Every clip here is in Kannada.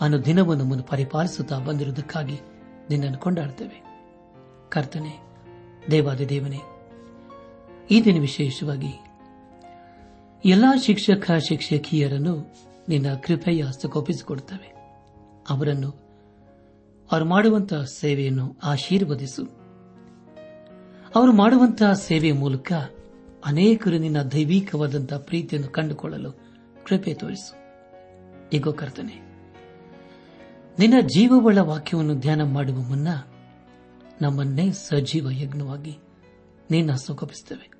ಅನುದಿನವೂ ನಮ್ಮನ್ನು ಪರಿಪಾಲಿಸುತ್ತಾ ಬಂದಿರುವುದಕ್ಕಾಗಿ ನಿನ್ನನ್ನು ಕೊಂಡಾಡ್ತೇವೆ ಕರ್ತನೆ, ದೇವಾದ ದೇವನೇ, ಈ ದಿನ ವಿಶೇಷವಾಗಿ ಎಲ್ಲಾ ಶಿಕ್ಷಕ, ಶಿಕ್ಷಕಿಯರನ್ನು ನಿನ್ನ ಕೃಪೆಯ ಹಸ್ತಕೋಪಿಸಿಕೊಡುತ್ತವೆ ಅವರನ್ನು ಅವರು ಮಾಡುವಂತಹ ಸೇವೆಯನ್ನು ಆಶೀರ್ವದಿಸು. ಅವರು ಮಾಡುವಂತಹ ಸೇವೆಯ ಮೂಲಕ ಅನೇಕರು ನಿನ್ನ ದೈವಿಕವಾದಂತಹ ಪ್ರೀತಿಯನ್ನು ಕಂಡುಕೊಳ್ಳಲು ಕೃಪೆ ತೋರಿಸು. ಈಗೋ ಕರ್ತನೆ ನಿನ್ನ ಜೀವವುಳ್ಳ ವಾಕ್ಯವನ್ನು ಧ್ಯಾನ ಮಾಡುವ ಮುನ್ನ ನಮ್ಮನ್ನೇ ಸಜೀವ ಯಜ್ಞವಾಗಿ ನಿನ್ನ ಸುಖಪಿಸುತ್ತೇವೆ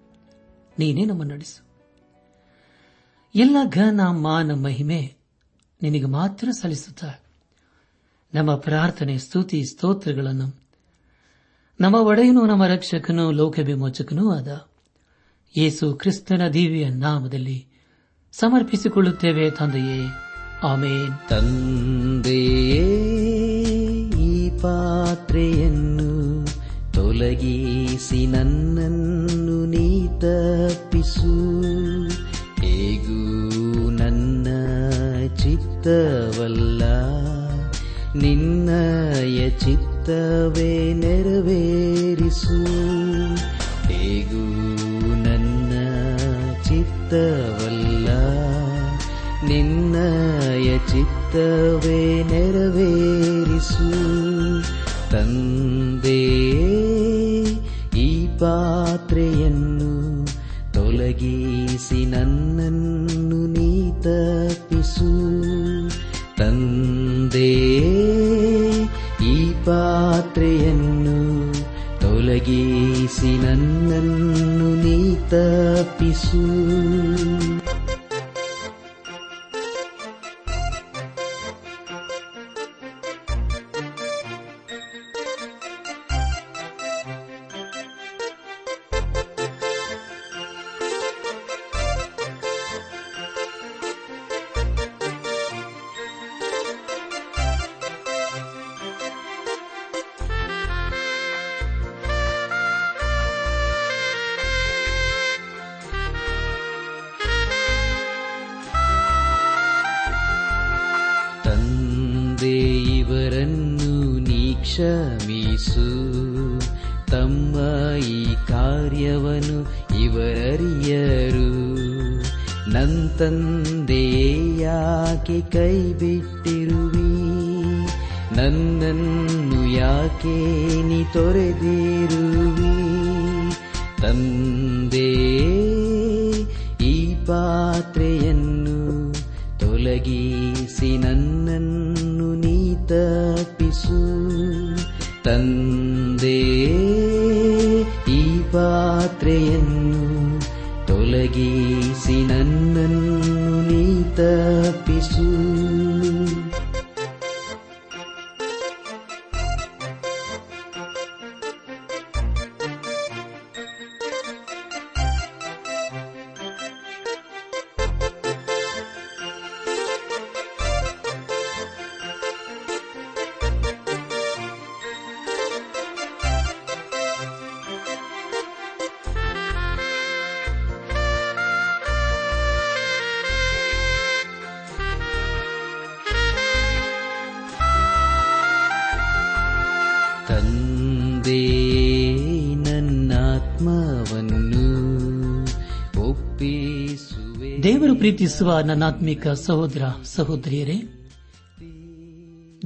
ನೀನೇ ನಮ್ಮ ನಡೆಸು. ಎಲ್ಲ ಘನ ಮಾನ ಮಹಿಮೆ ನಿನಗೆ ಮಾತ್ರ ಸಲ್ಲಿಸುತ್ತಾ ನಮ್ಮ ಪ್ರಾರ್ಥನೆ, ಸ್ತುತಿ, ಸ್ತೋತ್ರಗಳನ್ನು ನಮ್ಮ ಒಡೆಯನು, ನಮ್ಮ ರಕ್ಷಕನೂ ಲೋಕ ವಿಮೋಚಕನೂ ಆದ ಯೇಸು ಕ್ರಿಸ್ತನ ದಿವ್ಯ ನಾಮದಲ್ಲಿ ಸಮರ್ಪಿಸಿಕೊಳ್ಳುತ್ತೇವೆ ತಂದೆಯೇ. ಆಮೇನ್. ತಂದೆಯೇ, ಈ ಪಾತ್ರೆಯನ್ನು ತೊಲಗಿಸಿ ನನ್ನನ್ನು ನೀ ತಪ್ಪಿಸು. ಹೇಗೂ ನನ್ನ ಚಿತ್ತವಲ್ಲ, ನಿನ್ನಯ ಚಿತ್ತವೇ ನೆರವೇರಿಸು. ಹೇಗೂ ನನ್ನ ಚಿತ್ತವಲ್ಲ ನಿನ್ನಯ ಚಿತ್ತವೇ ನೆರವೇರಿಸು. ತಂದೆ ಈ ಪಾತ್ರೆಯನ್ನು ತೊಲಗಿಸಿ ನನ್ನನ್ನು ನೀ ತಪ್ಪಿಸು. ತಂದೆ ಈ ಪಾತ್ರೆಯನ್ನು ತೊಲಗಿಸಿ ನನ್ನನ್ನು ನೀ ತಪ್ಪಿಸು. ತಂದೆಯೇ ಯಾಕೆ ಕೈ ಬಿಟ್ಟಿರುವಿ ನನ್ನನ್ನು ಯಾಕೆ ನೀ ತೊರೆದಿರುವಿ? ತಂದೆ ಈ ಪಾತ್ರೆಯನ್ನು ತೊಲಗಿಸಿ ನನ್ನನ್ನು ನೀ ತಪ್ಪಿಸು. ತಂದೆ ಈ ಪಾತ್ರೆಯನ್ನು ತೊಲಗಿಸಿ ನನ್ನನ್ನು ನೀ ತಪ್ಪಿಸು ಪ್ರೀತಿಸುವ ನನ್ನಾತ್ಮಿಕ ಸಹೋದರ ಸಹೋದರಿಯರೇ,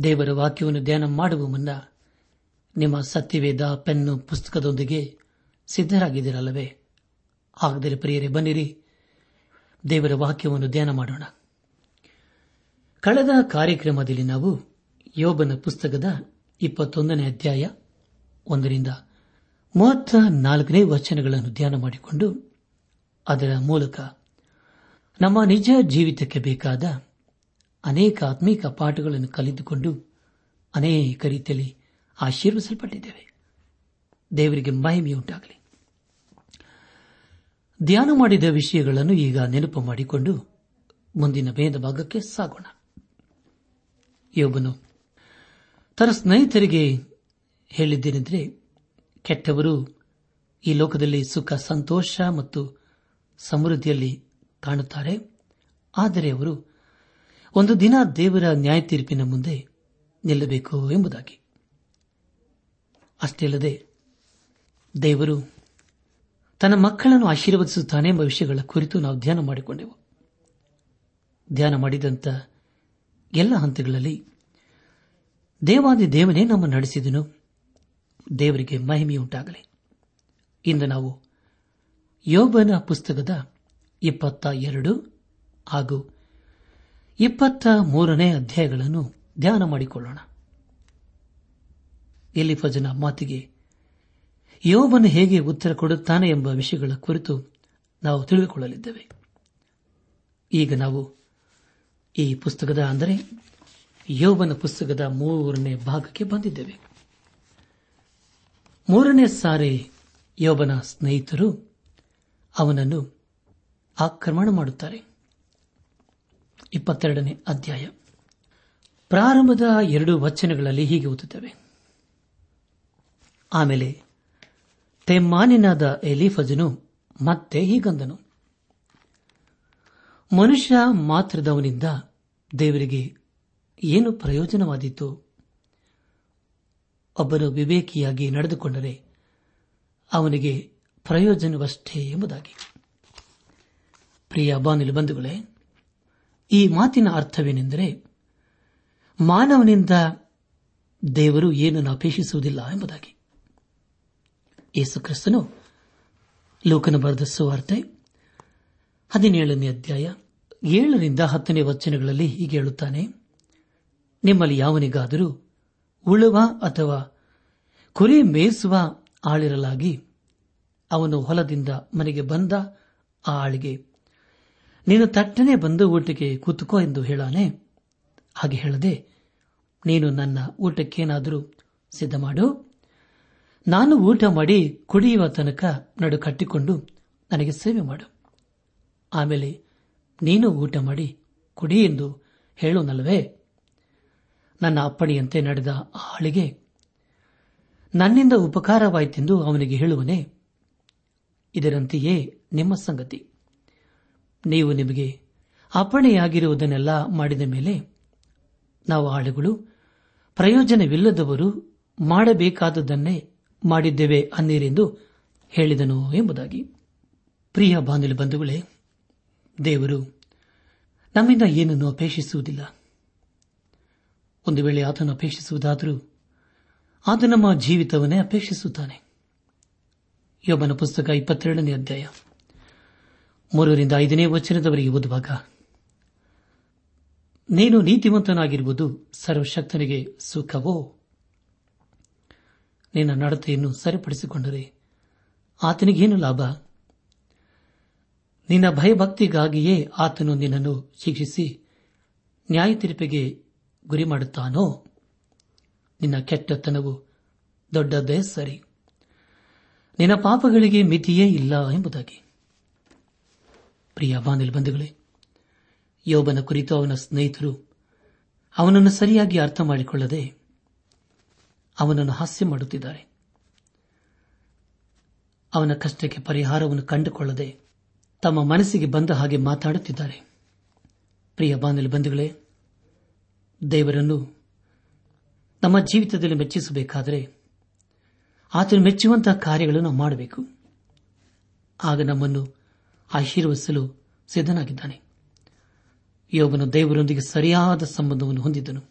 ದೇವರ ವಾಕ್ಯವನ್ನು ಧ್ಯಾನ ಮಾಡುವ ಮುನ್ನ ನಿಮ್ಮ ಸತ್ಯವೇದ ಪೆನ್ನು ಪುಸ್ತಕದೊಂದಿಗೆ ಸಿದ್ದರಾಗಿದ್ದೀರಲ್ಲವೇ ಹಾಗಾದರೆ ಪ್ರಿಯರೇ, ಬನ್ನಿರಿ. ದೇವರ ವಾಕ್ಯವನ್ನು ಧ್ಯಾನ ಮಾಡೋಣ. ಕಳೆದ ಕಾರ್ಯಕ್ರಮದಲ್ಲಿ ನಾವು ಯೋಬನ ಪುಸ್ತಕದ ಇಪ್ಪತ್ತೊಂದನೇ ಅಧ್ಯಾಯ ಒಂದರಿಂದ ಮೂವತ್ತ ನಾಲ್ಕನೇ ವಚನಗಳನ್ನು ಧ್ಯಾನ ಮಾಡಿಕೊಂಡು ಅದರ ಮೂಲಕ ನಮ್ಮ ನಿಜ ಜೀವಿತಕ್ಕೆ ಬೇಕಾದ ಅನೇಕ ಆತ್ಮೀಕ ಪಾಠಗಳನ್ನು ಕಲಿತುಕೊಂಡು ಅನೇಕ ರೀತಿಯಲ್ಲಿ ಆಶೀರ್ವಿಸಲ್ಪಟ್ಟಿದ್ದೇವೆ. ದೇವರಿಗೆ ಮಹಿಮೆಯುಂಟಾಗಲಿ ಧ್ಯಾನ ಮಾಡಿದ ವಿಷಯಗಳನ್ನು ಈಗ ನೆನಪು ಮಾಡಿಕೊಂಡು ಮುಂದಿನ ಭೇದ ಭಾಗಕ್ಕೆ ಸಾಗೋಣ. ಯೋಬನು, ತನ್ನ ಸ್ನೇಹಿತರಿಗೆ ಹೇಳಿದ್ದೇನೆಂದರೆ, ಕೆಟ್ಟವರು ಈ ಲೋಕದಲ್ಲಿ ಸುಖ, ಸಂತೋಷ ಮತ್ತು ಸಮೃದ್ಧಿಯಲ್ಲಿ ಕಾಣುತ್ತಾರೆ. ಆದರೆ ಅವರು ಒಂದು ದಿನ ದೇವರ ನ್ಯಾಯ ತೀರ್ಪಿನ ಮುಂದೆ ನಿಲ್ಲಬೇಕು ಎಂಬುದಾಗಿ. ಅಷ್ಟೇ ಅಲ್ಲದೆ ದೇವರು ತನ್ನ ಮಕ್ಕಳನ್ನು ಆಶೀರ್ವದಿಸುತ್ತಾನೆ ಎಂಬ ವಿಷಯಗಳ ಕುರಿತು ನಾವು ಧ್ಯಾನ ಮಾಡಿಕೊಂಡೆವು. ಧ್ಯಾನ ಮಾಡಿದಂಥ ಎಲ್ಲ ಹಂತಗಳಲ್ಲಿ ದೇವಾದಿ ದೇವನೇ ನಮ್ಮ ನಡೆಸಿದನು. ದೇವರಿಗೆ ಮಹಿಮೆಯುಂಟಾಗಲಿ. ಇಂದು ನಾವು ಯೋಬನ ಪುಸ್ತಕದ ಇಪ್ಪತ್ತ ಎರಡು ಹಾಗೂ ಇಪ್ಪತ್ತ ಮೂರನೇ ಅಧ್ಯಾಯಗಳನ್ನು ಧ್ಯಾನ ಮಾಡಿಕೊಳ್ಳೋಣ. ಇಲ್ಲಿ ಫಜನ ಮಾತಿಗೆ, ಯೋಬನು ಹೇಗೆ ಉತ್ತರ ಕೊಡುತ್ತಾನೆ ಎಂಬ ವಿಷಯಗಳ ಕುರಿತು ನಾವು ತಿಳಿದುಕೊಳ್ಳಲಿದ್ದೇವೆ. ಈಗ ನಾವು ಈ ಪುಸ್ತಕದ, ಅಂದರೆ ಯೋಬನ ಪುಸ್ತಕದ ಮೂರನೇ ಭಾಗಕ್ಕೆ ಬಂದಿದ್ದೇವೆ. ಮೂರನೇ ಸಾರಿ ಯೋಬನ ಸ್ನೇಹಿತರು ಅವನನ್ನು ಆಕ್ರಮಣ ಮಾಡುತ್ತಾರೆ. ಇಪ್ಪತ್ತೆರಡನೇ ಅಧ್ಯಾಯ. ಪ್ರಾರಂಭದ ಎರಡು ವಚನಗಳಲ್ಲಿ ಹೀಗೆ ಓದುತ್ತವೆ. ಆಮೇಲೆ, ತೆಮ್ಮಾನಿನಾದ ಎಲಿಫಜನು ಮತ್ತೆ ಹೀಗಂದನು. ಮನುಷ್ಯ ಮಾತ್ರದವನಿಂದ ದೇವರಿಗೆ ಏನು ಪ್ರಯೋಜನವಾದೀತು? ಒಬ್ಬನು ವಿವೇಕಿಯಾಗಿ ನಡೆದುಕೊಂಡರೆ ಅವನಿಗೆ ಪ್ರಯೋಜನವಷ್ಟೇ ಎಂಬುದಾಗಿ. ಪ್ರಿಯ ಬಾನಿಲು ಬಂಧುಗಳೇ, ಈ ಮಾತಿನ ಅರ್ಥವೇನೆಂದರೆ ಮಾನವನಿಂದ ದೇವರು ಏನನ್ನು ಅಪೇಕ್ಷಿಸುವುದಿಲ್ಲ ಎಂಬುದಾಗಿ. ಯೇಸು ಕ್ರಿಸ್ತನು ಲೋಕನ ಬರೆದ ಸುವಾರ್ತೆ ಹದಿನೇಳನೇ ಅಧ್ಯಾಯ ಏಳರಿಂದ ಹತ್ತನೇ ವಚನಗಳಲ್ಲಿ ಹೀಗೆ ಹೇಳುತ್ತಾನೆ, ನಿಮ್ಮಲ್ಲಿ ಯಾವನಿಗಾದರೂ ಉಳುವ ಅಥವಾ ಕುರಿ ಮೇಯಿಸುವ ಆಳಿರಲಾಗಿ ಅವನು ಹೊಲದಿಂದ ಮನೆಗೆ ಬಂದ ಆ ಆಳಿಗೆ ನೀನು ತಟ್ಟನೆ ಬಂದು ಊಟಕ್ಕೆ ಕೂತುಕೋ ಎಂದು ಹೇಳಾನೆ. ಹಾಗೆ ಹೇಳದೆ, ನೀನು ನನ್ನ ಊಟಕ್ಕೇನಾದರೂ ಸಿದ್ಧ ಮಾಡು. ನಾನು ಊಟ ಮಾಡಿ ಕುಡಿಯುವ ತನಕ ನಡು ಕಟ್ಟಿಕೊಂಡು ನನಗೆ ಸೇವೆ ಮಾಡು. ಆಮೇಲೆ ನೀನು ಊಟ ಮಾಡಿ ಕುಡಿ ಎಂದು ಹೇಳೋನಲ್ಲವೇ ನನ್ನ ಅಪ್ಪಣೆಯಂತೆ ನಡೆದ ಆಳಿಗೆ, ನನ್ನಿಂದ ಉಪಕಾರವಾಯಿತೆಂದು ಅವನಿಗೆ ಹೇಳುವನೇ. ಇದರಂತೆಯೇ ನಿಮ್ಮ ಸಂಗತಿ. ನೀವು ನಿಮಗೆ ಅಪ್ಪಣೆಯಾಗಿರುವುದನ್ನೆಲ್ಲ ಮಾಡಿದ ಮೇಲೆ ನಾವು ಆಳುಗಳು, ಪ್ರಯೋಜನವಿಲ್ಲದವರು ಮಾಡಬೇಕಾದದನ್ನೇ ಮಾಡಿದ್ದೇವೆ ಅನ್ನೀರೆಂದು ಹೇಳಿದನು ಎಂಬುದಾಗಿ. ಪ್ರಿಯ ಬಾಂಧವ್ಯ ಬಂಧುಗಳೇ, ದೇವರು ನಮ್ಮಿಂದ ಏನನ್ನು ಅಪೇಕ್ಷಿಸುವುದಿಲ್ಲ. ಒಂದು ವೇಳೆ ಆತನು ಅಪೇಕ್ಷಿಸುವುದಾದರೂ ಆತ ನಮ್ಮ ಜೀವಿತವನ್ನೇ ಅಪೇಕ್ಷಿಸುತ್ತಾನೆ. ಯೋಬನ ಪುಸ್ತಕ ಇಪ್ಪತ್ತೆರಡನೇ ಅಧ್ಯಾಯ. ಮೂರರಿಂದ ಐದನೇ ವಚನದವರೆಗೆ ಓದುವಾಗ, ನೀನು ನೀತಿವಂತನಾಗಿರುವುದು ಸರ್ವಶಕ್ತನಿಗೆ ಸುಖವೋ? ನಿನ್ನ ನಡತೆಯನ್ನು ಸರಿಪಡಿಸಿಕೊಂಡರೆ ಆತನಿಗೇನು ಲಾಭ? ನಿನ್ನ ಭಯಭಕ್ತಿಗಾಗಿಯೇ ಆತನು ನಿನ್ನನ್ನು ಶಿಕ್ಷಿಸಿ ನ್ಯಾಯ ತೀರ್ಪಿಗೆ ಗುರಿ ಮಾಡುತ್ತಾನೋ ನಿನ್ನ ಕೆಟ್ಟತನವು ದೊಡ್ಡದೇ ಸರಿ. ನಿನ್ನ ಪಾಪಗಳಿಗೆ ಮಿತಿಯೇ ಇಲ್ಲ ಎಂಬುದಾಗಿ. ಪ್ರಿಯ ಬಾನಿಲ್ ಬಂಧುಗಳೇ, ಯೋಬನ ಕುರಿತು ಅವನ ಸ್ನೇಹಿತರು ಅವನನ್ನು ಸರಿಯಾಗಿ ಅರ್ಥ ಮಾಡಿಕೊಳ್ಳದೆ ಅವನನ್ನು ಹಾಸ್ಯ ಮಾಡುತ್ತಿದ್ದಾರೆ. ಅವನ ಕಷ್ಟಕ್ಕೆ ಪರಿಹಾರವನ್ನು ಕಂಡುಕೊಳ್ಳದೆ ತಮ್ಮ ಮನಸ್ಸಿಗೆ ಬಂದ ಹಾಗೆ ಮಾತಾಡುತ್ತಿದ್ದಾರೆ. ಪ್ರಿಯ ಬಾನಿಲ್ ಬಂಧುಗಳೇ, ದೇವರನ್ನು ನಮ್ಮ ಜೀವಿತದಲ್ಲಿ ಮೆಚ್ಚಿಸಬೇಕಾದರೆ ಆತನು ಮೆಚ್ಚುವಂತಹ ಕಾರ್ಯಗಳನ್ನು ಮಾಡಬೇಕು. ಆಗ ನಮ್ಮನ್ನು ಆಶೀರ್ವದಿಸಲು ಸಿದ್ಧನಾಗಿದ್ದಾನೆ. ಯೋಬನು ದೇವರೊಂದಿಗೆ ಸರಿಯಾದ ಸಂಬಂಧವನ್ನು ಹೊಂದಿದ್ದನು.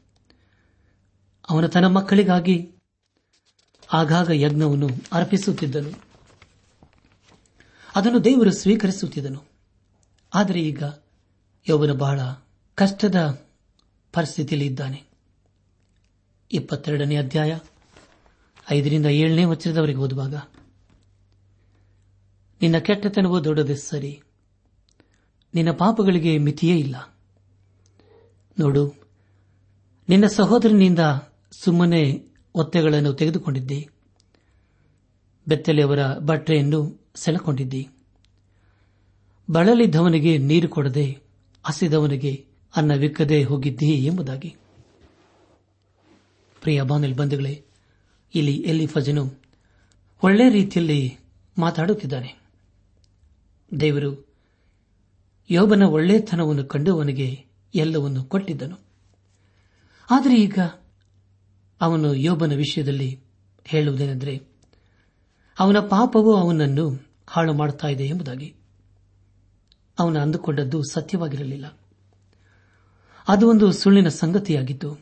ಅವನ ತನ್ನ ಮಕ್ಕಳಿಗಾಗಿ ಆಗಾಗ ಯಜ್ಞವನ್ನು ಅರ್ಪಿಸುತ್ತಿದ್ದನು. ಅದನ್ನು ದೇವರು ಸ್ವೀಕರಿಸುತ್ತಿದ್ದನು. ಆದರೆ ಈಗ ಯೋಬನು ಬಹಳ ಕಷ್ಟದ ಪರಿಸ್ಥಿತಿಯಲ್ಲಿ ಇದ್ದಾನೆ. ಇಪ್ಪತ್ತೆರಡನೇ ಅಧ್ಯಾಯ ಐದರಿಂದ ಏಳನೇ ವಚನದವರೆಗೆ ಓದುವಾಗ ನಿನ್ನ ಕೆಟ್ಟತನವು ದೊಡ್ಡದೆ ಸರಿ. ನಿನ್ನ ಪಾಪಗಳಿಗೆ ಮಿತಿಯೇ ಇಲ್ಲ. ನೋಡು, ನಿನ್ನ ಸಹೋದರನಿಂದ ಸುಮ್ಮನೆ ಒತ್ತೆಗಳನ್ನು ತೆಗೆದುಕೊಂಡಿದ್ದಿ. ಬೆತ್ತಲೆಯವರ ಬಟ್ಟೆಯನ್ನು ಸೆಳೆಕೊಂಡಿದ್ದಿ. ಬಳಲಿದ್ದವನಿಗೆ ನೀರು ಕೊಡದೆ ಹಸಿದವನಿಗೆ ಅನ್ನವಿಕ್ಕದೆ ಹೋಗಿದ್ದಿ ಎಂಬುದಾಗಿ. ಪ್ರಿಯ ಬಾನಲ್ ಬಂಧುಗಳೇ, ಇಲ್ಲಿ ಎಲ್ಲಿ ಫಜನು ಒಳ್ಳೆ ರೀತಿಯಲ್ಲಿ ಮಾತಾಡುತ್ತಿದ್ದಾನೆ. ದೇವರು ಯೋಬನ ಒಳ್ಳೆತನವನ್ನು ಕಂಡು ಅವನಿಗೆ ಎಲ್ಲವನ್ನು ಕೊಟ್ಟಿದ್ದನು. ಆದರೆ ಈಗ ಅವನು ಯೋಬನ ವಿಷಯದಲ್ಲಿ ಹೇಳುವುದೇನೆಂದರೆ, ಅವನ ಪಾಪವು ಅವನನ್ನು ಹಾಳು ಮಾಡುತ್ತಾ ಇದೆ ಎಂಬುದಾಗಿ. ಅವನು ಅಂದುಕೊಂಡದ್ದು ಸತ್ಯವಾಗಿರಲಿಲ್ಲ. ಅದು ಒಂದು ಸುಳ್ಳಿನ ಸಂಗತಿಯಾಗಿತ್ತು.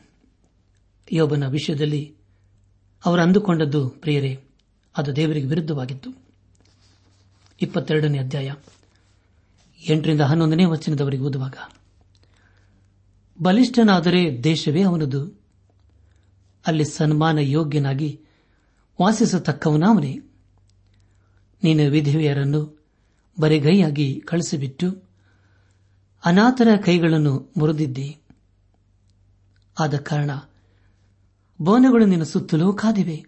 ಯೋಬನ ವಿಷಯದಲ್ಲಿ ಅವರು ಅಂದುಕೊಂಡದ್ದು, ಪ್ರಿಯರೇ, ಅದು ದೇವರಿಗೆ ವಿರುದ್ಧವಾಗಿತ್ತು. ಇಪ್ಪತ್ತೆರಡನೇ ಅಧ್ಯಾಯ. ಎಂಟರಿಂದ ಹನ್ನೊಂದನೇ ವಚನದವರೆಗೆ ಓದುವಾಗ. ಬಲಿಷ್ಠನಾದರೆ ದೇಶವೇ ಅವನದು. ಅಲ್ಲಿ ಸನ್ಮಾನ ಯೋಗ್ಯನಾಗಿ ವಾಸಿಸತಕ್ಕವನಾವನೇ ನೀನು ವಿಧವೆಯರನ್ನು ಬರೆಗೈಯಾಗಿ ಕಳಿಸಿಬಿಟ್ಟು ಅನಾಥರ ಕೈಗಳನ್ನು ಮುರಿದಿದ್ದಿ. ಆದ ಕಾರಣ ಬೋನಗಳು ನಿನ್ನ ಸುತ್ತಲೂ ಕಾದಿವೆ.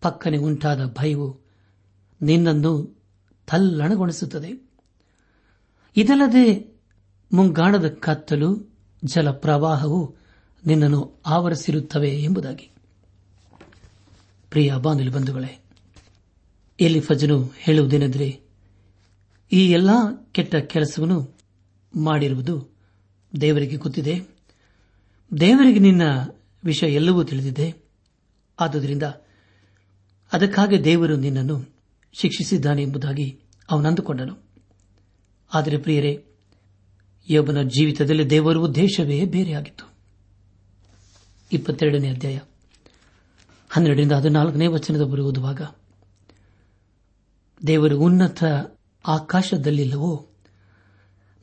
ಪಕ್ಕನೆ ಉಂಟಾದ ಭಯವು ನಿನ್ನನ್ನು ತಲ್ಲಣಗೊಳಿಸುತ್ತದೆ. ಇದಲ್ಲದೆ ಮುಂಗಾಣದ ಕತ್ತಲು ಜಲ ಪ್ರವಾಹವು ನಿನ್ನನ್ನು ಆವರಿಸಿರುತ್ತವೆ ಎಂಬುದಾಗಿ. ಪ್ರಿಯ ಬಾನುಲಿ ಬಂಧುಗಳೇ ಎಲ್ಲಿ ಫಜನು ಹೇಳುವುದೇನೆಂದರೆ, ಈ ಎಲ್ಲಾ ಕೆಟ್ಟ ಕೆಲಸವನ್ನು ಮಾಡಿರುವುದು ದೇವರಿಗೆ ಗೊತ್ತಿದೆ. ದೇವರಿಗೆ ನಿನ್ನ ವಿಷಯ ಎಲ್ಲವೂ ತಿಳಿದಿದೆ. ಆದುದರಿಂದ ಅದಕ್ಕಾಗಿ ದೇವರು ನಿನ್ನನ್ನು ಶಿಕ್ಷಿಸಿದ್ದಾನೆ ಎಂಬುದಾಗಿ ಅವನಂದುಕೊಂಡನು ಆದರೆ ಪ್ರಿಯರೇ, ಯೋಬನ ಜೀವಿತದಲ್ಲಿ ದೇವರ ಉದ್ದೇಶವೇ ಬೇರೆಯಾಗಿತ್ತು. ಇಪ್ಪತ್ತೆರಡನೇ ಅಧ್ಯಾಯ. ಹನ್ನೆರಡರಿಂದ ಹದಿನಾಲ್ಕನೇ ವಚನದವರು ಓದುವಾಗ, ದೇವರು ಉನ್ನತ ಆಕಾಶದಲ್ಲಿಲ್ಲವೋ,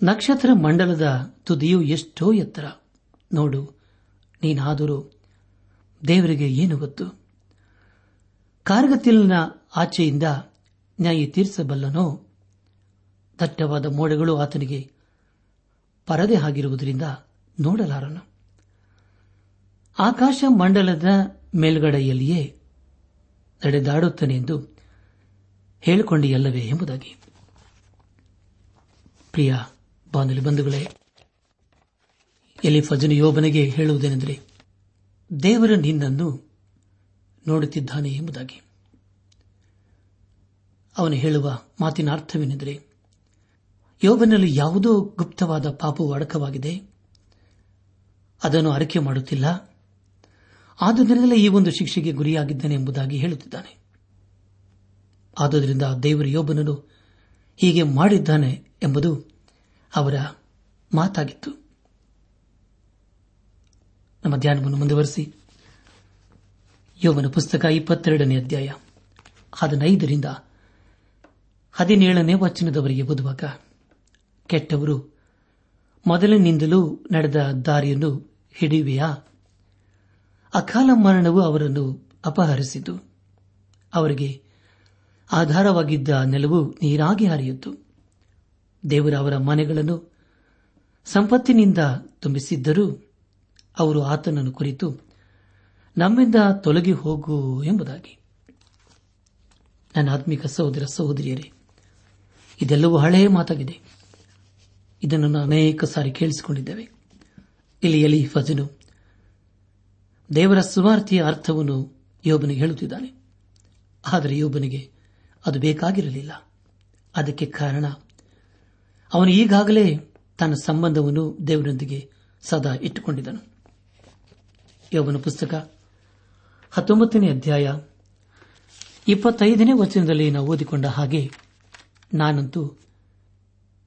ನಕ್ಷತ್ರ ಮಂಡಲದ ತುದಿಯು ಎಷ್ಟೋ ಎತ್ತರ. ನೋಡು, ನೀನಾದರೂ ದೇವರಿಗೆ ಏನು ಗೊತ್ತು? ಕಾರ್ಗತಿಲಿನ ಆಚೆಯಿಂದ ನ್ಯಾಯ ತೀರಿಸಬಲ್ಲನೋ ದಟ್ಟವಾದ ಮೋಡಗಳು ಆತನಿಗೆ ಪರದೆ ಆಗಿರುವುದರಿಂದ ನೋಡಲಾರನು. ಆಕಾಶ ಮಂಡಲದ ಮೇಲ್ಗಡೆಯಲ್ಲಿಯೇ ನಡೆದಾಡುತ್ತಾನೆ ಎಂದು ಹೇಳಿಕೊಂಡಿಯಲ್ಲವೇ ಎಂಬುದಾಗಿ. ಪ್ರಿಯ ಬಾನುಲಿ ಬಂಧುಗಳೇ ಎಲ್ಲಿ ಫಜನು ಯೋಬನಿಗೆ ಹೇಳುವುದೇನೆಂದರೆ, ದೇವರ ನಿನ್ನನ್ನು ನೋಡುತ್ತಿದ್ದಾನೆ ಎಂಬುದಾಗಿ. ಅವನು ಹೇಳುವ ಮಾತಿನ ಅರ್ಥವೇನೆಂದರೆ, ಯೋಬನಲ್ಲಿ ಯಾವುದೋ ಗುಪ್ತವಾದ ಪಾಪವು ಅಡಕವಾಗಿದೆ, ಅದನ್ನು ಅರಕೆ ಮಾಡುತ್ತಿಲ್ಲ, ಆದುದರಿಂದಲೇ ಈ ಒಂದು ಶಿಕ್ಷೆಗೆ ಗುರಿಯಾಗಿದ್ದಾನೆ ಎಂಬುದಾಗಿ ಹೇಳುತ್ತಿದ್ದಾನೆ. ಆದುದರಿಂದ ದೇವರು ಯೋಬನನು ಹೀಗೆ ಮಾಡಿದ್ದಾನೆ ಎಂಬುದು ಅವರ ಮಾತಾಗಿತ್ತು. ನಮ್ಮ ಧ್ಯಾನವನ್ನು ಮುಂದುವರೆಸಿ. ಯೋವನ ಪುಸ್ತಕ ಇಪ್ಪತ್ತೆರಡನೇ ಅಧ್ಯಾಯ, ಹದಿನೈದರಿಂದ ಹದಿನೇಳನೇ ವಚನದವರಿಗೆ ಓದುವಾಗ, ಕೆಟ್ಟವರು, ಮೊದಲಿನಿಂದಲೂ ನಡೆದ ದಾರಿಯನ್ನು ಹಿಡಿಯುವೆಯಾ? ಅಕಾಲ ಮರಣವು ಅವರನ್ನು ಅಪಹರಿಸಿತು. ಅವರಿಗೆ ಆಧಾರವಾಗಿದ್ದ ನೆಲವು ನೀರಾಗಿ ಹರಿಯಿತು. ದೇವರ ಅವರ ಮನೆಗಳನ್ನು ಸಂಪತ್ತಿನಿಂದ ತುಂಬಿಸಿದ್ದರೂ ಅವರು ಆತನನ್ನು ಕುರಿತು ನಮ್ಮಿಂದ ತೊಲಗಿ ಹೋಗು ಎಂಬುದಾಗಿ. ನನ್ನ ಆತ್ಮಿಕ ಸಹೋದರ ಸಹೋದರಿಯರೇ ಇದೆಲ್ಲವೂ ಹಳೆಯ ಮಾತಾಗಿದೆ. ಇದನ್ನು ಅನೇಕ ಸಾರಿ ಕೇಳಿಸಿಕೊಂಡಿದ್ದೇವೆ. ಇಲ್ಲಿ ಎಲಿ ಫಜನು ದೇವರ ಸುವಾರ್ತೆಯ ಅರ್ಥವನ್ನು ಯೋಬನಿಗೆ ಹೇಳುತ್ತಿದ್ದಾನೆ. ಆದರೆ ಯೋಬನಿಗೆ ಅದು ಬೇಕಾಗಿರಲಿಲ್ಲ. ಅದಕ್ಕೆ ಕಾರಣ, ಅವನು ಈಗಾಗಲೇ ತನ್ನ ಸಂಬಂಧವನ್ನು ದೇವರೊಂದಿಗೆ ಸದಾ ಇಟ್ಟುಕೊಂಡಿದ್ದನು. ಯೋಬನ ಪುಸ್ತಕ ಹತ್ತೊಂಬತ್ತನೇ ಅಧ್ಯಾಯ ಇಪ್ಪತ್ತೈದನೇ ವಚನದಲ್ಲಿ ನಾವು ಓದಿಕೊಂಡ ಹಾಗೆ ನಾನಂತೂ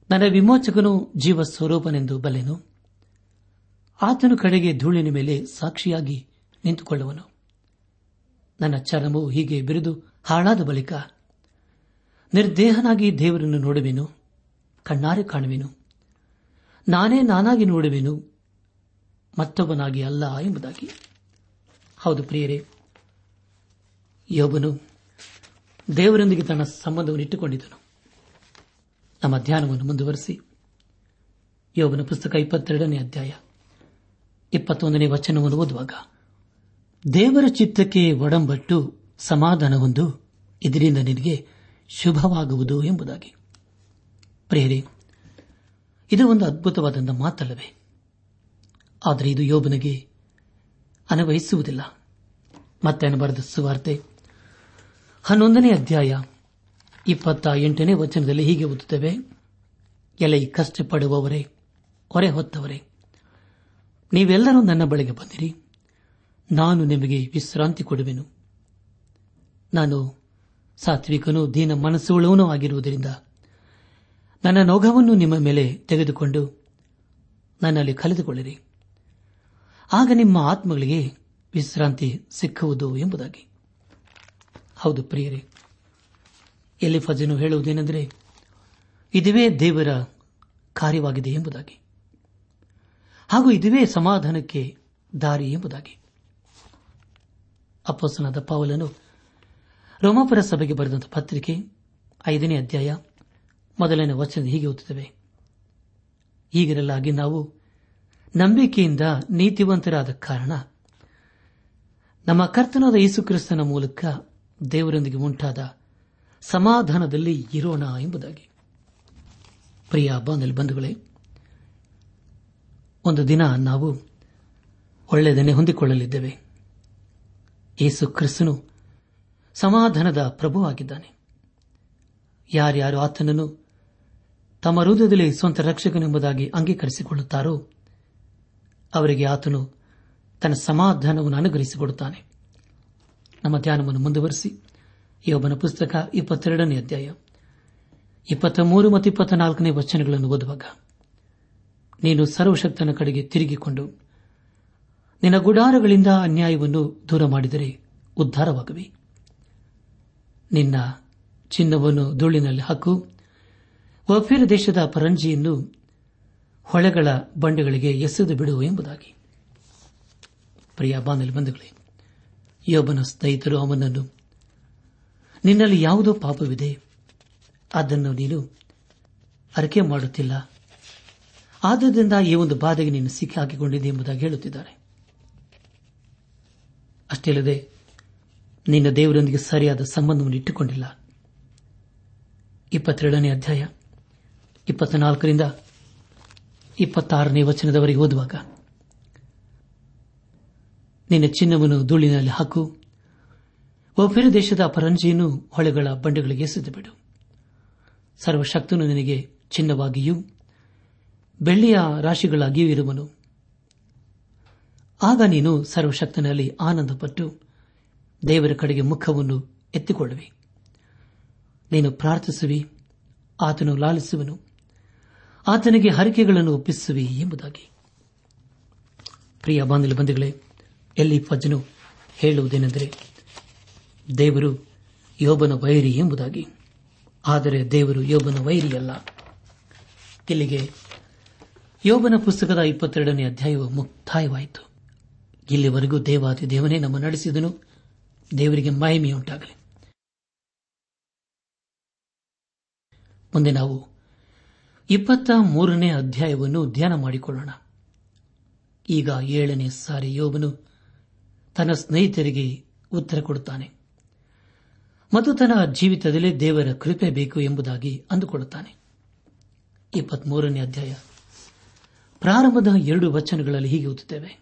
ನನ್ನ ವಿಮೋಚಕನು ಜೀವ ಸ್ವರೂಪನೆಂದು ಬಲ್ಲೆನು. ಆತನು ಕಡೆಗೆ ಧೂಳಿನ ಮೇಲೆ ಸಾಕ್ಷಿಯಾಗಿ ನಿಂತುಕೊಳ್ಳುವನು. ನನ್ನ ಚರ್ಮವು ಹೀಗೆ ಬಿರಿದು ಹಾಳಾದ ಬಳಿಕ ನಿರ್ದೇಹನಾಗಿ ದೇವರನ್ನು ನೋಡುವೆನು, ಕಣ್ಣಾರೆ ಕಾಣುವೆನು. ನಾನೇ ನಾನಾಗಿ ನೋಡುವೆನು, ಮತ್ತೊಬ್ಬನಾಗಿ ಅಲ್ಲ ಎಂಬುದಾಗಿ. ಹೌದು ಪ್ರಿಯರೇ, ಯೋಬನು ದೇವರೊಂದಿಗೆ ತನ್ನ ಸಂಬಂಧವನ್ನು ಇಟ್ಟುಕೊಂಡಿದ್ದನು. ನಮ್ಮ ಧ್ಯಾನವನ್ನು ಮುಂದುವರೆಸಿ. ಯೋಬನ ಪುಸ್ತಕ ಇಪ್ಪತ್ತೆರಡನೇ ಅಧ್ಯಾಯ, ಇಪ್ಪತ್ತೊಂದನೇ ವಚನವನ್ನು ಓದುವಾಗ, ದೇವರ ಚಿತ್ತಕ್ಕೆ ಒಡಂಬಟ್ಟು ಸಮಾಧಾನವೊಂದು ಇದರಿಂದ ನಿನಗೆ ಶುಭವಾಗುವುದು ಎಂಬುದಾಗಿ. ಪ್ರೇರಿ ಇದು ಒಂದು ಅದ್ಭುತವಾದಂಥ ಮಾತಲ್ಲವೇ? ಆದರೆ ಇದು ಯೋಬನಿಗೆ ಅನ್ವಯಿಸುವುದಿಲ್ಲ. ಮತ್ತೆ ಬರೆದ ಸುವಾರ್ತೆ? ಹನ್ನೊಂದನೇ ಅಧ್ಯಾಯ ಇಪ್ಪತ್ತ ಎಂಟನೇ ವಚನದಲ್ಲಿ ಹೀಗೆ ಓದುತ್ತೇವೆ. ಎಲೆ ಕಷ್ಟಪಡುವವರೇ, ಹೊರೆ ಹೊತ್ತವರೇ, ನೀವೆಲ್ಲರೂ ನನ್ನ ಬಳಿಗೆ ಬಂದಿರಿ. ನಾನು ನಿಮಗೆ ವಿಶ್ರಾಂತಿ ಕೊಡುವೆನು. ನಾನು ಸಾತ್ವಿಕನು ದೀನ ಮನಸ್ಸುಳ್ಳವನೂ ಆಗಿರುವುದರಿಂದ ನನ್ನ ನೊಗವನ್ನು ನಿಮ್ಮ ಮೇಲೆ ತೆಗೆದುಕೊಂಡು ನನ್ನಲ್ಲಿ ಕಲಿತುಕೊಳ್ಳಿರಿ ಆಗ ನಿಮ್ಮ ಆತ್ಮಗಳಿಗೆ ವಿಶ್ರಾಂತಿ ಸಿಕ್ಕುವುದು ಎಂಬುದಾಗಿ. ಹೌದು ಪ್ರಿಯರೇ ಎಲ್ಲಿ ಫಜನು ಹೇಳುವುದೇನೆಂದರೆ, ಇದುವೇ ದೇವರ ಕಾರ್ಯವಾಗಿದೆ ಎಂಬುದಾಗಿ. ಹಾಗೂ ಇದುವೇ ಸಮಾಧಾನಕ್ಕೆ ದಾರಿ ಎಂಬುದಾಗಿ. ಅಪ್ಪಸನಾದ ಪಾವಲನು ರೋಮಾಪುರ ಸಭೆಗೆ ಬರೆದಂತಹ ಪತ್ರಿಕೆ ಐದನೇ ಅಧ್ಯಾಯ ಮೊದಲನೇ ವಚನ ಹೀಗೆ ಓದುತ್ತವೆ. ಹೀಗಿರಲಾಗಿ ನಾವು ನಂಬಿಕೆಯಿಂದ ನೀತಿವಂತರಾದ ಕಾರಣ ನಮ್ಮ ಕರ್ತನಾದ ಯೇಸುಕ್ರಿಸ್ತನ ಮೂಲಕ ದೇವರೊಂದಿಗೆ ಉಂಟಾದ ಸಮಾಧಾನದಲ್ಲಿ ಇರೋಣ ಎಂಬುದಾಗಿ. ಪ್ರಿಯ ಬಾಂಧಲ್ ಬಂಧುಗಳೇ, ಒಂದು ದಿನ ನಾವು ಒಳ್ಳೆಯದನ್ನೇ ಹೊಂದಿಕೊಳ್ಳಲಿದ್ದೇವೆ. ಯೇಸು ಕ್ರಿಸ್ತನು ಸಮಾಧಾನದ ಪ್ರಭುವಾಗಿದ್ದಾನೆ. ಯಾರ್ಯಾರು ಆತನನ್ನು ತಮ್ಮ ಹೃದಯದಲ್ಲಿ ಸ್ವಂತ ರಕ್ಷಕನೆಂಬುದಾಗಿ ಅಂಗೀಕರಿಸಿಕೊಳ್ಳುತ್ತಾರೋ, ಅವರಿಗೆ ಆತನು ತನ್ನ ಸಮಾಧಾನವನ್ನು ಅನುಗ್ರಹಿಸಿಕೊಡುತ್ತಾನೆ. ನಮ್ಮ ಧ್ಯಾನವನ್ನು ಮುಂದುವರೆಸಿ. ಯೋಬನ ಪುಸ್ತಕ ಇಪ್ಪತ್ತೆರಡನೇ ಅಧ್ಯಾಯ ಇಪ್ಪತ್ತ ಮೂರು ಮತ್ತು ಇಪ್ಪತ್ತ ನಾಲ್ಕನೇ ವಚನಗಳನ್ನು ಓದುವಾಗ, ನೀನು ಸರ್ವಶಕ್ತನ ಕಡೆಗೆ ತಿರುಗಿಕೊಂಡು ನಿನ್ನ ಗುಡಾರಗಳಿಂದ ಅನ್ಯಾಯವನ್ನು ದೂರ ಮಾಡಿದರೆ ಉದ್ಧಾರವಾಗುವೆ. ನಿನ್ನ ಚಿನ್ನವನ್ನು ಧೂಳಿನಲ್ಲಿ ಹಾಕು ವಫೀರ ದೇಶದ ಪರಂಜಿಯನ್ನು ಹೊಳೆಗಳ ಬಂಡೆಗಳಿಗೆ ಎಸೆದು ಬಿಡುವು ಎಂಬುದಾಗಿ. ಪ್ರಿಯ ಬಾಂಧಲ್ ಬಂಧುಗಳೇ, ಯೋಬನ ಸ್ನೇಹಿತರು ಅವನನ್ನು ನಿನ್ನಲ್ಲಿ ಯಾವುದೋ ಪಾಪವಿದೆ. ಅದನ್ನು ನೀನು ಅರಿಕೆ ಮಾಡುತ್ತಿಲ್ಲ. ಆದ್ದರಿಂದ ಈ ಒಂದು ಬಾಧೆಗೆ ನೀನು ಸಿಕ್ಕಿ ಹಾಕಿಕೊಂಡಿದೆ ಎಂಬುದಾಗಿ ಹೇಳುತ್ತಿದ್ದಾರೆ ಅಷ್ಟೇ ಅಲ್ಲದೆ ನಿನ್ನ ದೇವರೊಂದಿಗೆ ಸರಿಯಾದ ಸಂಬಂಧವನ್ನು ಇಟ್ಟುಕೊಂಡಿಲ್ಲ. ಇಪ್ಪತ್ತೆರಡನೇ ಅಧ್ಯಾಯ, ಇಪ್ಪತ್ನಾಲ್ಕರಿಂದ ಇಪ್ಪತ್ತಾರನೇ ವಚನದವರೆಗೆ ಓದುವಾಗ, ನಿನ್ನ ಚಿನ್ನವನ್ನು ಧೂಳಿನಲ್ಲಿ ಹಾಕು. ಒಬ್ಬರ ದೇಶದ ಪರಂಜಿಯನ್ನು ಹೊಳೆಗಳ ಬಂಡೆಗಳಿಗೆ ಸಿದ್ಧಬಿಡು ಸರ್ವಶಕ್ತನು ನಿನಗೆ ಚಿನ್ನವಾಗಿಯೂ ಬೆಳ್ಳಿಯ ರಾಶಿಗಳಾಗಿಯೂ ಇರುವನು. ಆಗ ನೀನು ಸರ್ವಶಕ್ತನಲ್ಲಿ ಆನಂದಪಟ್ಟು ದೇವರ ಕಡೆಗೆ ಮುಖವನ್ನು ಎತ್ತಿಕೊಳ್ಳುವೆ. ನೀನು ಪ್ರಾರ್ಥಿಸುವಿ, ಆತನು ಲಾಲಿಸುವನು. ಆತನಿಗೆ ಹರಿಕೆಗಳನ್ನು ಒಪ್ಪಿಸುವಿ ಎಂಬುದಾಗಿ. ಪ್ರಿಯ ಬಾಂಧವ ಬಂಧುಗಳೇ, ಎಲ್ಲಿ ಫಜ್ಜನು ಹೇಳುವುದೇನೆಂದರೆ ದೇವರು ಯೋಬನ ವೈರಿ ಎಂಬುದಾಗಿ. ಆದರೆ ದೇವರು ಯೋಬನ ವೈರಿಯಲ್ಲ. ಇಲ್ಲಿಗೆ ಯೋಬನ ಪುಸ್ತಕದ ಇಪ್ಪತ್ತೆರಡನೇ ಅಧ್ಯಾಯವು ಮುಕ್ತಾಯವಾಯಿತು. ಇಲ್ಲಿವರೆಗೂ ದೇವಾದಿ ದೇವನೇ ನಮ್ಮ ನಡೆಸಿದನು. ದೇವರಿಗೆ ಮಹಿಮೆಯುಂಟಾಗಲಿ. ಮುಂದೆ ನಾವು ಇಪ್ಪತ್ತ ಮೂರನೇ ಅಧ್ಯಾಯವನ್ನು ಧ್ಯಾನ ಮಾಡಿಕೊಳ್ಳೋಣ. ಈಗ ಏಳನೇ ಸಾರಿ ಯೋಬನು ತನ್ನ ಸ್ನೇಹಿತರಿಗೆ ಉತ್ತರ ಕೊಡುತ್ತಾನೆ. ಮತ್ತು ತನ್ನ ಜೀವಿತದಲ್ಲಿ ದೇವರ ಕೃಪೆ ಬೇಕು ಎಂಬುದಾಗಿ ಅಂದುಕೊಳ್ಳುತ್ತಾನೆ. ಇಪ್ಪತ್ಮೂರನೇ ಅಧ್ಯಾಯ. ಪ್ರಾರಂಭದ ಎರಡು ವಚನಗಳಲ್ಲಿ ಹೀಗೆ ಓದುತ್ತೇವೆ.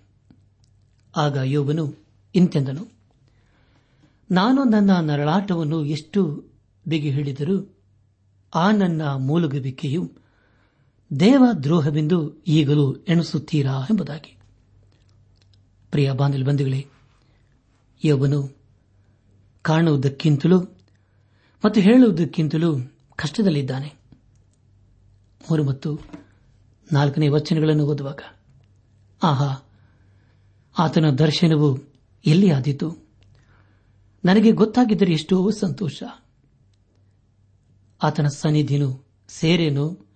ಆಗ ಯೋಬನು ಇಂತೆಂದನು. ನಾನು ನನ್ನ ನರಳಾಟವನ್ನು ಎಷ್ಟು ಬಿಗಿ ಹಿಡಿದರೂ ಆ ನನ್ನ ಮೂಲಗುವಿಕೆಯು ದೇವ ದ್ರೋಹವೆಂದು ಈಗಲೂ ಎಣಿಸುತ್ತೀರಾ ಎಂಬುದಾಗಿ. ಪ್ರಿಯ ಬಾಂಧಲ್ ಬಂಧುಗಳೇ ಕಾಣುವುದಕ್ಕಿಂತಲೂ ಮತ್ತು ಹೇಳುವುದಕ್ಕಿಂತಲೂ ಕಷ್ಟದಲ್ಲಿದ್ದಾನೆ. ಮೂರು ಮತ್ತು ನಾಲ್ಕನೇ ವಚನಗಳನ್ನು ಓದುವಾಗ, ಆಹಾ, ಆತನ ದರ್ಶನವು ಎಲ್ಲಿ ಆದಿತು? ನನಗೆ ಗೊತ್ತಾಗಿದ್ದರೆ ಎಷ್ಟೋ ಸಂತೋಷ. ಆತನ ಸನ್ನಿಧಿನು ಸೇರೇನು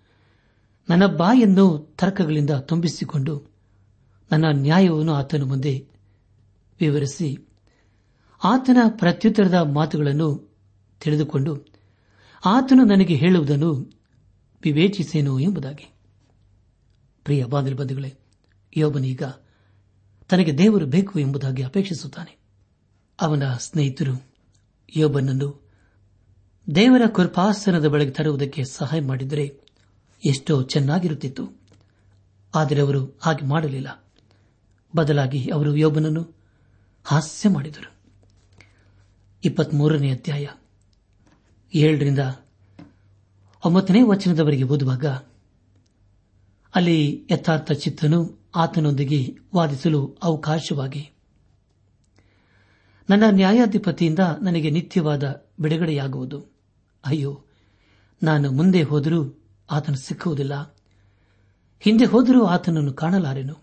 ನನ್ನ ಬಾಯನ್ನು ತರ್ಕಗಳಿಂದ ತುಂಬಿಸಿಕೊಂಡು ನನ್ನ ನ್ಯಾಯವನ್ನು ಆತನ ಮುಂದೆ ವಿವರಿಸಿ ಆತನ ಪ್ರತ್ಯುತ್ತರದ ಮಾತುಗಳನ್ನು ತಿಳಿದುಕೊಂಡು ಆತನು ನನಗೆ ಹೇಳುವುದನ್ನು ವಿವೇಚಿಸೇನು ಎಂಬುದಾಗಿ. ಪ್ರಿಯ ಬಾಂಧವ ಬಂಧುಗಳೇ, ಯೋಬನೀಗ ತನಗೆ ದೇವರು ಬೇಕು ಎಂಬುದಾಗಿ ಅಪೇಕ್ಷಿಸುತ್ತಾನೆ. ಅವನ ಸ್ನೇಹಿತರು ಯೋಬನನ್ನು ದೇವರ ಕೃಪಾಸನದ ಬಳಿಗೆ ತರುವುದಕ್ಕೆ ಸಹಾಯ ಮಾಡಿದರೆ ಎಷ್ಟೋ ಚೆನ್ನಾಗಿರುತ್ತಿತ್ತು. ಆದರೆ ಅವರು ಹಾಗೆ ಮಾಡಲಿಲ್ಲ. ಬದಲಾಗಿ ಅವರು ಯೋಬನನ್ನು ಹಾಸ್ಯ ಮಾಡಿದರು. ಇಪ್ಪತ್ಮೂರನೇ ಅಧ್ಯಾಯ. ಏಳರಿಂದ ಒಂಬತ್ತನೇ ವಚನದವರೆಗೆ ಓದುವಾಗ, ಅಲ್ಲಿ ಯಥಾರ್ಥ ಚಿತ್ತನು ಆತನೊಂದಿಗೆ ವಾದಿಸಲು ಅವಕಾಶವಾಗಿ, ನನ್ನ ನ್ಯಾಯಾಧಿಪತಿಯಿಂದ ನನಗೆ ನಿತ್ಯವಾದ ಬಿಡುಗಡೆಯಾಗುವುದು. ಅಯ್ಯೋ, ನಾನು ಮುಂದೆ ಹೋದರೂ ಆತನು ಸಿಕ್ಕುವುದಿಲ್ಲ. ಹಿಂದೆ ಹೋದರೂ ಆತನನ್ನು ಕಾಣಲಾರೆನು?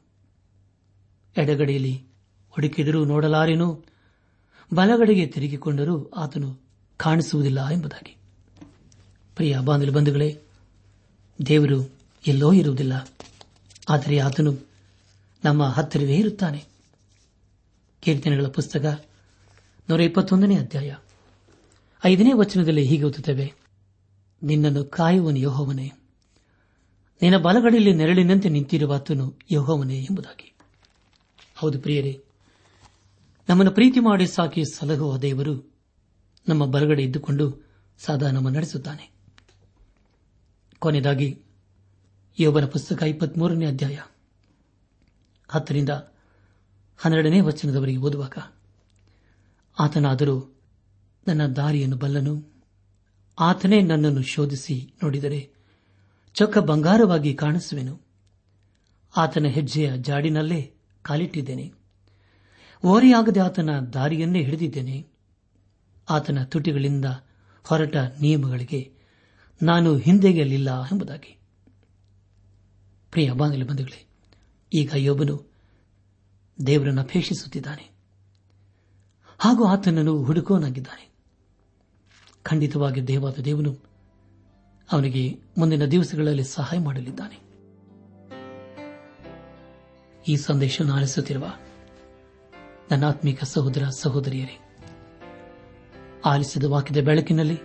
ಎಡಗಡೆಯಲ್ಲಿ ಹುಡುಕಿದರೂ ನೋಡಲಾರೆನು? ಬಲಗಡೆಗೆ ತಿರುಗಿಕೊಂಡರೂ ಆತನು ಕಾಣಿಸುವುದಿಲ್ಲ ಎಂಬುದಾಗಿ. ಪ್ರಿಯ ಬಾಂಧವ ಬಂಧುಗಳೇ, ದೇವರು ಎಲ್ಲೋ ಇರುವುದಿಲ್ಲ. ಆದರೆ ಆತನು ನಮ್ಮ ಹತ್ತಿರವೇ ಇರುತ್ತಾನೆ. ಕೀರ್ತನೆಗಳ ಪುಸ್ತಕ ನೂರ ಇಪ್ಪತ್ತೊಂದನೇ ಅಧ್ಯಾಯ. ಐದನೇ ವಚನದಲ್ಲಿ ಹೀಗೆ ಓದುತ್ತೇವೆ. ನಿನ್ನನ್ನು ಕಾಯುವನು ಯೋಹವನೇ. ನಿನ್ನ ಬಲಗಡೆಯಲ್ಲಿ ನೆರಳಿನಂತೆ ನಿಂತಿರುವ ಆತನು ಯೋಹವನೇ ಎಂಬುದಾಗಿ. ಹೌದು ಪ್ರಿಯರೇ ನಮ್ಮನ್ನು ಪ್ರೀತಿ ಮಾಡಿ ಸಾಕಿ ಸಲಹುವ ದೇವರು ನಮ್ಮ ಬಲಗಡೆ ಇದ್ದುಕೊಂಡು ಸದಾ ನಮ್ಮ ನಡೆಸುತ್ತಾನೆ. ಕೊನೆಯದಾಗಿ ಯೋಬನ ಪುಸ್ತಕ ಇಪ್ಪತ್ಮೂರನೇ ಅಧ್ಯಾಯ ಹತ್ತರಿಂದ ಹನ್ನೆರಡನೇ ವಚನದವರೆಗೆ ಓದುವಾಗ, ಆತನಾದರೂ ನನ್ನ ದಾರಿಯನ್ನು ಬಲ್ಲನು, ಆತನೇ ನನ್ನನ್ನು ಶೋಧಿಸಿ ನೋಡಿದರೆ ಚೊಕ್ಕ ಬಂಗಾರವಾಗಿ ಕಾಣಿಸುವೆನು. ಆತನ ಹೆಜ್ಜೆಯ ಜಾಡಿನಲ್ಲೇ ಕಾಲಿಟ್ಟಿದ್ದೇನೆ. ಓರೆಯಾಗದೆ ಆತನ ದಾರಿಯನ್ನೇ ಹಿಡಿದಿದ್ದೇನೆ. ಆತನ ತುಟಿಗಳಿಂದ ಹೊರಟ ನಿಯಮಗಳಿಗೆ ನಾನು ಹಿಂದೆಗೆಯಲಿಲ್ಲ ಎಂಬುದಾಗಿ. ಪ್ರಿಯ ಬಾಂಗಲ ಬಂಧುಗಳೇ, ಈಗ ಯೋಬನು ದೇವರನ್ನು ಅಪೇಕ್ಷಿಸುತ್ತಿದ್ದಾನೆ. ಹಾಗೂ ಆತನನ್ನು ಹುಡುಕೋನಾಗಿದ್ದಾನೆ ಖಂಡಿತವಾಗಿ ದೇವಾದ ದೇವನು ಅವನಿಗೆ ಮುಂದಿನ ದಿವಸಗಳಲ್ಲಿ ಸಹಾಯ ಮಾಡಲಿದ್ದಾನೆ. ಈ ಸಂದೇಶವನ್ನು ಆಲಿಸುತ್ತಿರುವ ನನ್ನ ಆತ್ಮಿಕ ಸಹೋದರ ಸಹೋದರಿಯರೇ, ಆಲಿಸಿದ ವಾಕ್ಯದ ಬೆಳಕಿನಲ್ಲಿ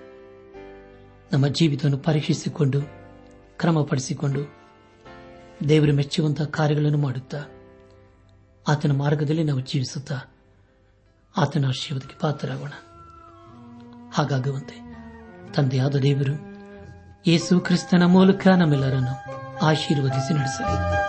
ನಮ್ಮ ಜೀವಿತವನ್ನು ಪರೀಕ್ಷಿಸಿಕೊಂಡು, ಕ್ರಮಪಡಿಸಿಕೊಂಡು, ದೇವರು ಮೆಚ್ಚುವಂತಹ ಕಾರ್ಯಗಳನ್ನು ಮಾಡುತ್ತಾ, ಆತನ ಮಾರ್ಗದಲ್ಲಿ ನಾವು ಜೀವಿಸುತ್ತಾ, ಆತನ ಆಶೀರ್ವಾದಕ್ಕೆ ಪಾತ್ರರಾಗೋಣ. ಹಾಗಾಗುವಂತೆ ತಂದೆಯಾದ ದೇವರು ಯೇಸು ಕ್ರಿಸ್ತನ ಮೂಲಕ ನಮ್ಮೆಲ್ಲರನ್ನು ಆಶೀರ್ವದಿಸಿ ನಡೆಸಲಿ.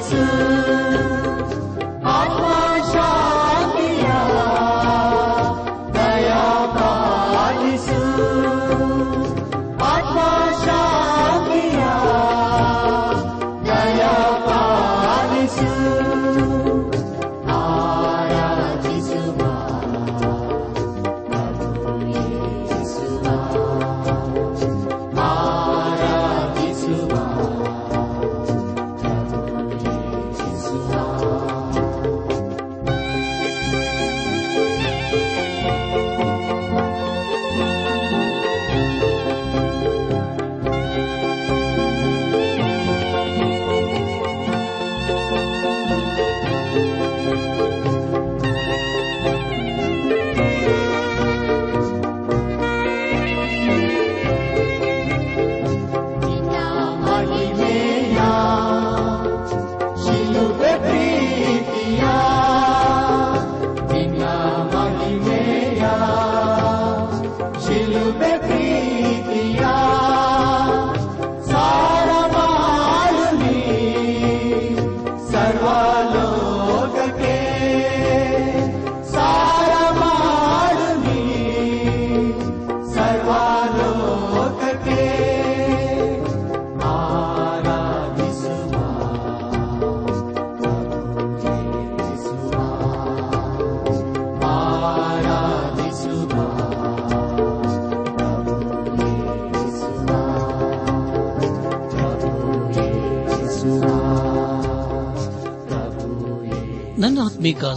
xưa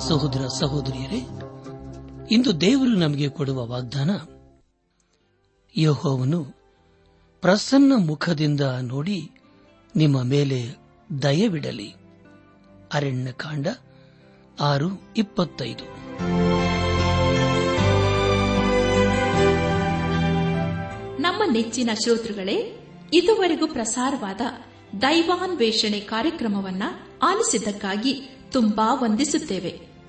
ಸಹೋದರ, ಸಹೋದರಿಯರೇ, ಇಂದು ದೇವರು ನಮಗೆ ಕೊಡುವ ವಾಗ್ದಾನ, ಯಹೋವನು ಪ್ರಸನ್ನ ಮುಖದಿಂದ ನೋಡಿ ನಿಮ್ಮ ಮೇಲೆ ದಯವಿಡಲಿ. ಅರಣ್ಯಕಾಂಡ ಆರು, ಇಪ್ಪತ್ತೈದು. ನಮ್ಮ ನೆಚ್ಚಿನ ಶ್ರೋತೃಗಳೇ, ಇದುವರೆಗೂ ಪ್ರಸಾರವಾದ ದೈವಾನ್ವೇಷಣೆ ಕಾರ್ಯಕ್ರಮವನ್ನ ಆಲಿಸಿದ್ದಕ್ಕಾಗಿ ತುಂಬಾ ವಂದಿಸುತ್ತೇವೆ.